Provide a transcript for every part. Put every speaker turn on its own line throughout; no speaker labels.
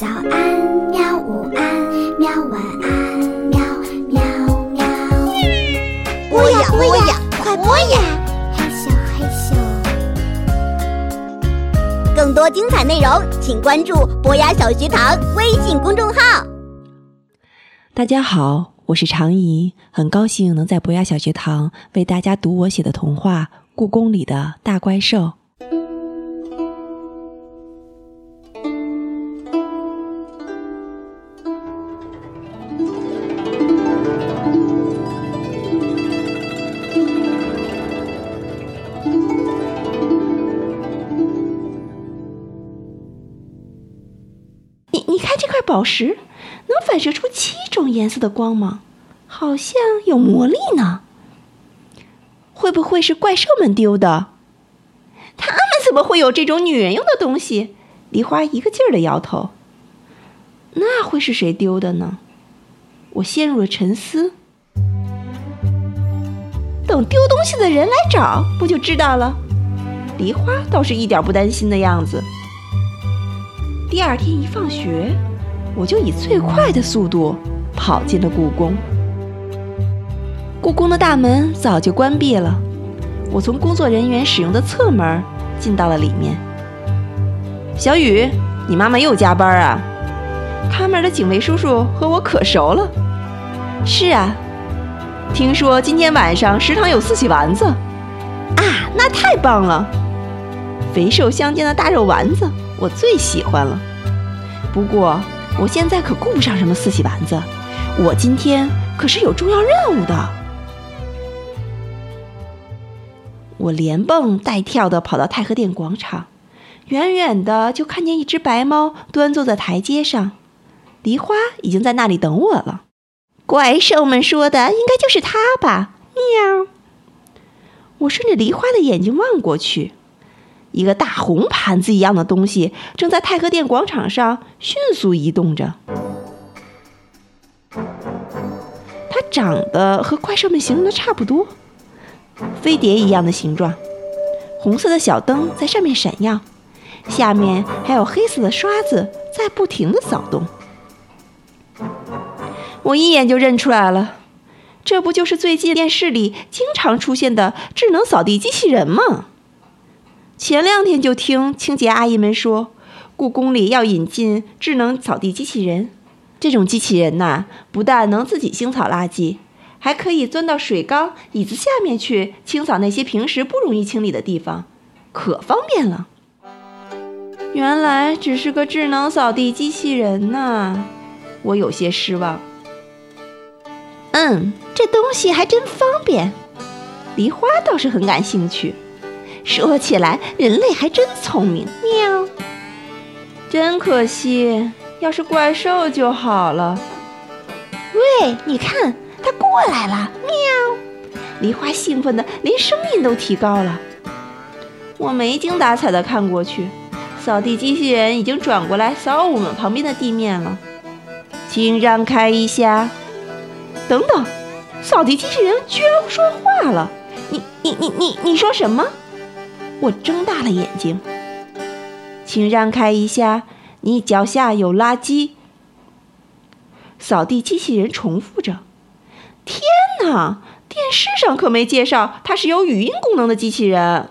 早安，喵！午安，喵！晚安，喵喵喵。
播呀播呀，快播呀！
嘿咻嘿咻。
更多精彩内容，请关注博雅小学堂微信公众号。
大家好，我是常怡，很高兴能在博雅小学堂为大家读我写的童话《故宫里的大怪兽》。你看这块宝石，能反射出七种颜色的光芒，好像有魔力呢。会不会是怪兽们丢的？他们怎么会有这种女人用的东西？梨花一个劲儿的摇头。那会是谁丢的呢？我陷入了沉思。等丢东西的人来找，不就知道了？梨花倒是一点不担心的样子。第二天一放学，我就以最快的速度跑进了故宫。故宫的大门早就关闭了，我从工作人员使用的侧门进到了里面。小雨，你妈妈又加班啊？看门的警卫叔叔和我可熟了。是啊，听说今天晚上食堂有四喜丸子，啊，那太棒了！肥瘦相间的大肉丸子，我最喜欢了。不过我现在可顾不上什么四喜丸子，我今天可是有重要任务的。我连蹦带跳的跑到太和殿广场，远远的就看见一只白猫端坐在台阶上，梨花已经在那里等我了。怪兽们说的应该就是它吧？喵！我顺着梨花的眼睛望过去，一个大红盘子一样的东西正在太和殿广场上迅速移动着。它长得和怪兽们形容的差不多。飞碟一样的形状，红色的小灯在上面闪耀，下面还有黑色的刷子在不停的扫动。我一眼就认出来了，这不就是最近电视里经常出现的智能扫地机器人吗？前两天就听清洁阿姨们说，故宫里要引进智能扫地机器人。这种机器人呐，不但能自己清扫垃圾。还可以钻到水缸、椅子下面去清扫那些平时不容易清理的地方，可方便了。原来只是个智能扫地机器人呐，我有些失望。嗯，这东西还真方便。梨花倒是很感兴趣。说起来，人类还真聪明。喵！真可惜，要是怪兽就好了。喂，你看。它过来了，喵！梨花兴奋的连声音都提高了。我没精打采的看过去，扫地机器人已经转过来扫我们旁边的地面了。请让开一下！等等，扫地机器人居然说话了！你你你你你说什么？我睁大了眼睛。请让开一下！你脚下有垃圾。扫地机器人重复着。天哪！电视上可没介绍它是有语音功能的机器人。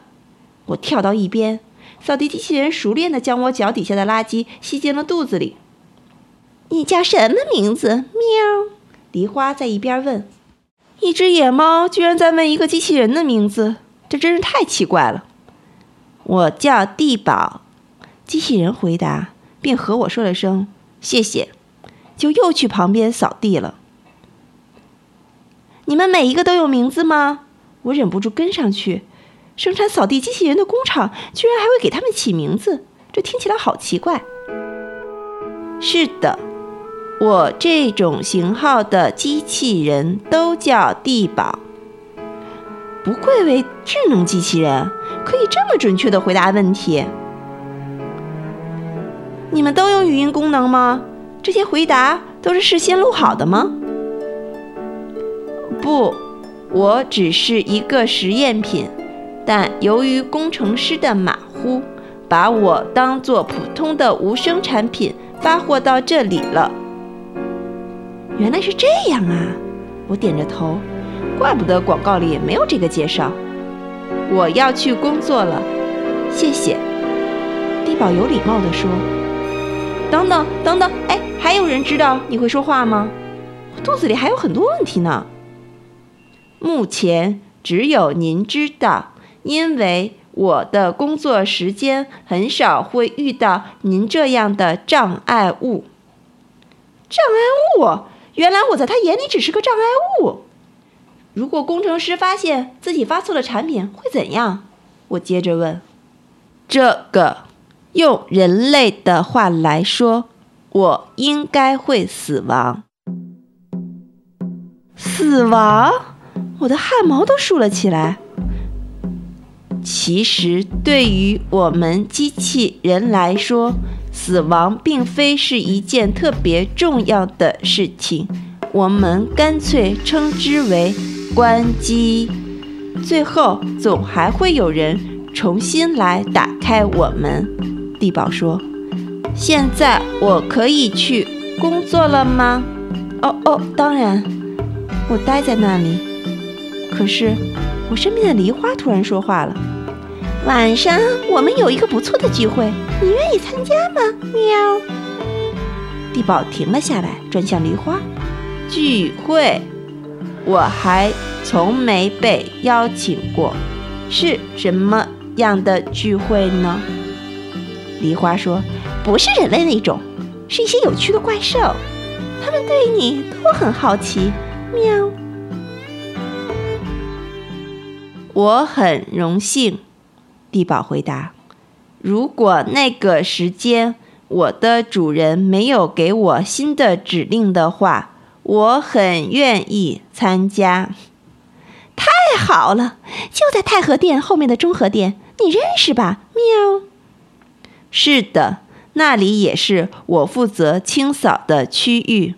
我跳到一边，扫地机器人熟练地将我脚底下的垃圾吸进了肚子里。你叫什么名字？喵！梨花在一边问。一只野猫居然在问一个机器人的名字，这真是太奇怪了。我叫地宝，机器人回答，并和我说了声谢谢，就又去旁边扫地了。你们每一个都有名字吗？我忍不住跟上去。生产扫地机器人的工厂居然还会给他们起名字，这听起来好奇怪。是的，我这种型号的机器人都叫地宝。不愧为智能机器人，可以这么准确地回答问题。你们都有语音功能吗？这些回答都是事先录好的吗？不，我只是一个实验品，但由于工程师的马虎，把我当做普通的无声产品发货到这里了。原来是这样啊！我点着头，怪不得广告里没有这个介绍。我要去工作了，谢谢。地保有礼貌地说：“等等等等，哎，还有人知道你会说话吗？肚子里还有很多问题呢。目前只有您知道，因为我的工作时间很少会遇到您这样的障碍物。障碍物？原来我在他眼里只是个障碍物。如果工程师发现自己发错了产品会怎样？我接着问。这个用人类的话来说，我应该会死亡。死亡？我的汗毛都竖了起来。其实，对于我们机器人来说，死亡并非是一件特别重要的事情，我们干脆称之为关机。最后，总还会有人重新来打开我们。地宝说：“现在我可以去工作了吗？”“哦哦，当然。”我待在那里。可是，我身边的梨花突然说话了。晚上我们有一个不错的聚会，你愿意参加吗？喵。地宝停了下来，转向梨花。聚会？我还从没被邀请过，是什么样的聚会呢？梨花说：“不是人类那种，是一些有趣的怪兽，他们对你都很好奇。”喵。我很荣幸。地宝回答：“如果那个时间我的主人没有给我新的指令的话，我很愿意参加。”太好了，就在太和殿后面的中和殿，你认识吧？喵。是的，那里也是我负责清扫的区域。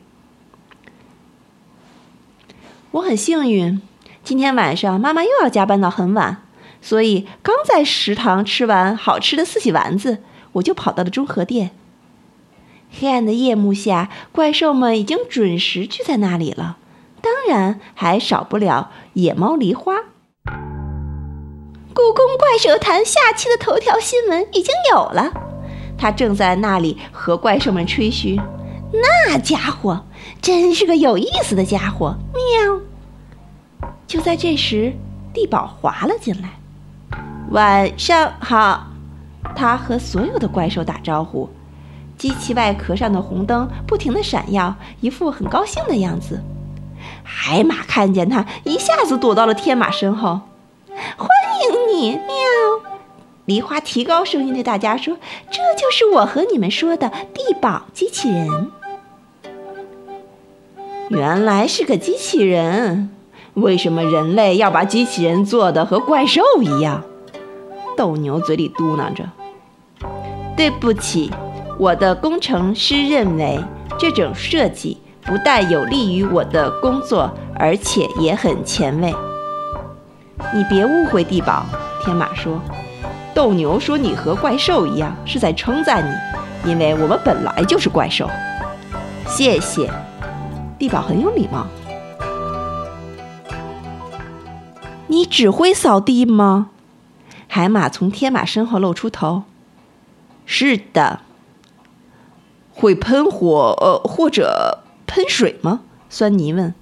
我很幸运，今天晚上妈妈又要加班到很晚。所以，刚在食堂吃完好吃的四喜丸子，我就跑到了中和殿。黑暗的夜幕下，怪兽们已经准时聚在那里了，当然还少不了野猫梨花。故宫怪兽谈下期的头条新闻已经有了，他正在那里和怪兽们吹嘘。那家伙真是个有意思的家伙，喵！就在这时，地宝滑了进来。晚上好，他和所有的怪兽打招呼。机器外壳上的红灯不停地闪耀，一副很高兴的样子。海马看见它，一下子躲到了天马身后。欢迎你，喵！梨花提高声音对大家说：“这就是我和你们说的地堡机器人。原来是个机器人。为什么人类要把机器人做的和怪兽一样？”斗牛嘴里嘟囔着：“对不起，我的工程师认为这种设计不但有利于我的工作，而且也很前卫。”你别误会，地宝。天马说：“斗牛说你和怪兽一样，是在称赞你，因为我们本来就是怪兽。”谢谢，地宝很有礼貌。你只会扫地吗？海马从天马身后露出头。是的。会喷火呃或者喷水吗？酸泥问。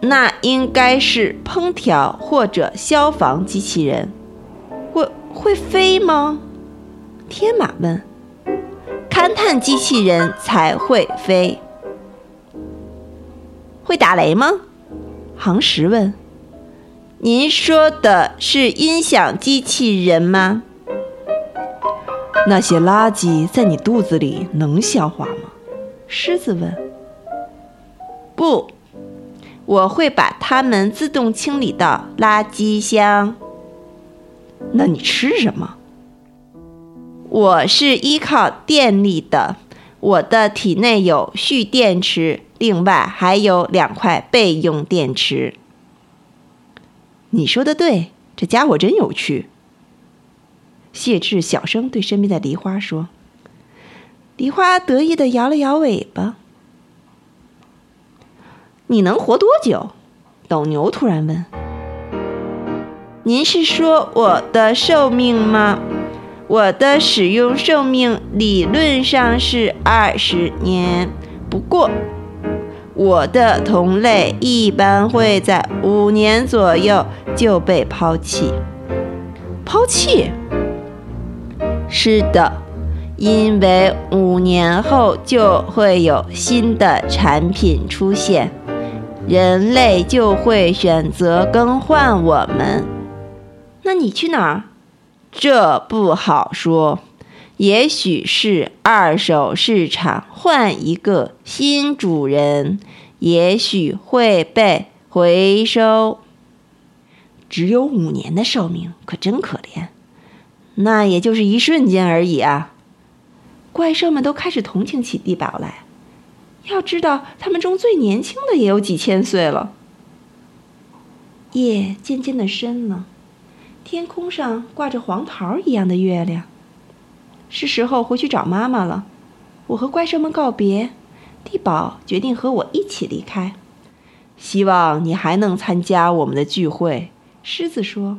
那应该是烹调或者消防机器人。会会飞吗？天马问。勘探机器人才会飞。会打雷吗？航石问。您说的是音响机器人吗？那些垃圾在你肚子里能消化吗？狮子问。不，我会把它们自动清理到垃圾箱。那你吃什么？我是依靠电力的，我的体内有蓄电池，另外还有两块备用电池。你说的对，这家伙真有趣。谢志小声对身边的梨花说。梨花得意地摇了摇尾巴。你能活多久？斗牛突然问。您是说我的寿命吗？我的使用寿命理论上是二十年，不过我的同类一般会在五年左右就被抛弃。抛弃？是的，因为五年后就会有新的产品出现，人类就会选择更换我们。那你去哪儿？这不好说，也许是二手市场换一个新主人，也许会被回收。只有五年的寿命，可真可怜。那也就是一瞬间而已啊！怪兽们都开始同情起地堡来。要知道，他们中最年轻的也有几千岁了。夜渐渐的深了。天空上挂着黄桃一样的月亮。是时候回去找妈妈了。我和怪兽们告别，地宝决定和我一起离开。希望你还能参加我们的聚会，狮子说。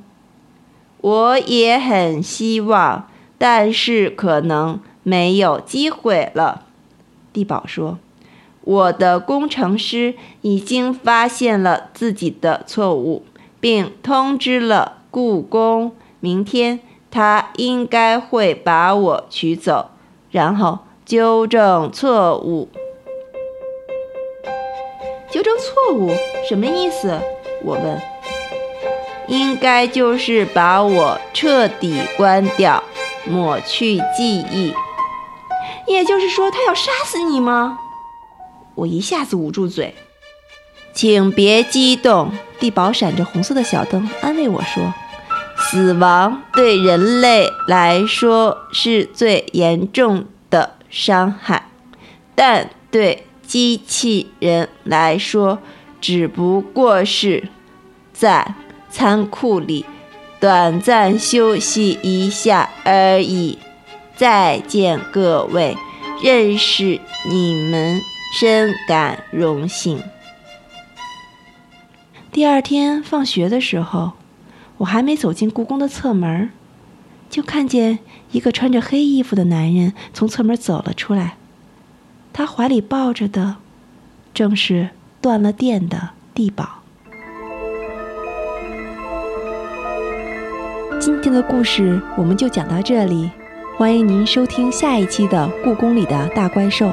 我也很希望，但是可能没有机会了。地宝说。我的工程师已经发现了自己的错误，并通知了。故宫，明天他应该会把我取走，然后纠正错误。纠正错误什么意思？我问。应该就是把我彻底关掉，抹去记忆。也就是说，他要杀死你吗？我一下子捂住嘴。请别激动，地堡闪着红色的小灯，安慰我说。死亡对人类来说是最严重的伤害，但对机器人来说只不过是在仓库里短暂休息一下而已。再见，各位，认识你们深感荣幸。第二天放学的时候。我还没走进故宫的侧门，就看见一个穿着黑衣服的男人从侧门走了出来。他怀里抱着的，正是断了电的地堡。今天的故事我们就讲到这里，欢迎您收听下一期的《故宫里的大怪兽》。